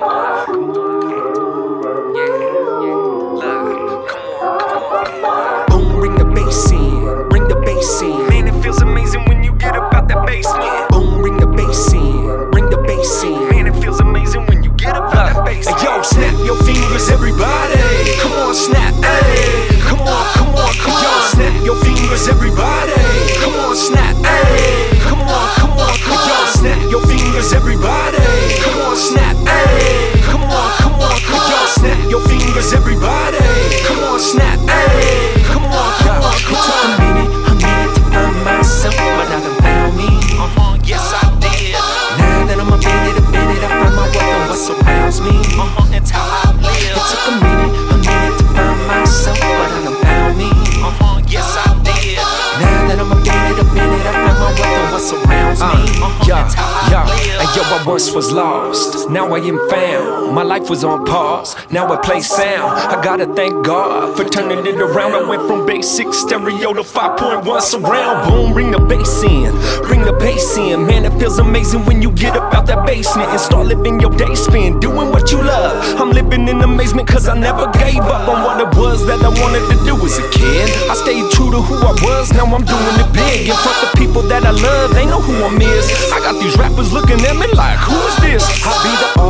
come Yeah, yeah. And yo, I once was lost, now I am found. My life was on pause, now I play sound. I gotta thank God for turning it around. I went from basic stereo to 5.1 surround. Boom, bring the bass in, bring the bass in. Man, it feels amazing when you get up out that basement and start living your day spin, doing what you love. I'm living in amazement cause I never gave up on what it was that I wanted to do as a kid. I stayed to who I was, now I'm doing it big. In front of people that I love, they know who I'm is. I got these rappers looking at me like, who is this? I be the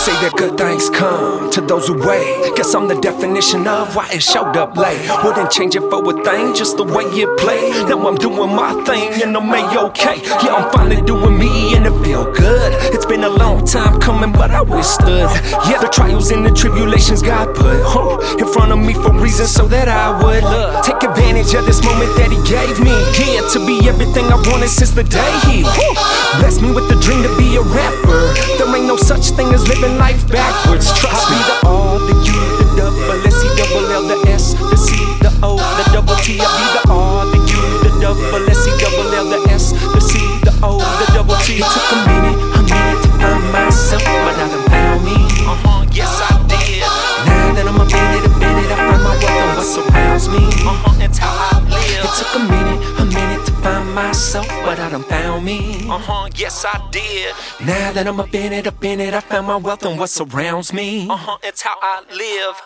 say that good things come to those who wait. Guess I'm the definition of why it showed up late. Wouldn't change it for a thing, just the way it played. Now I'm doing my thing and I'm a-okay. Yeah, I'm finally doing me and it feel good. It's been a long time coming, but I withstood. Yeah, the trials and the tribulations God put in front of me for reasons so that I would look, take advantage of this moment that He gave me. Yeah, to be everything I wanted since the day He blessed me with the dream to be a find myself, but I done found me. Uh huh, yes I did. Now that I'm up in it, up in it, I found my wealth and what surrounds me. Uh huh, it's how I live.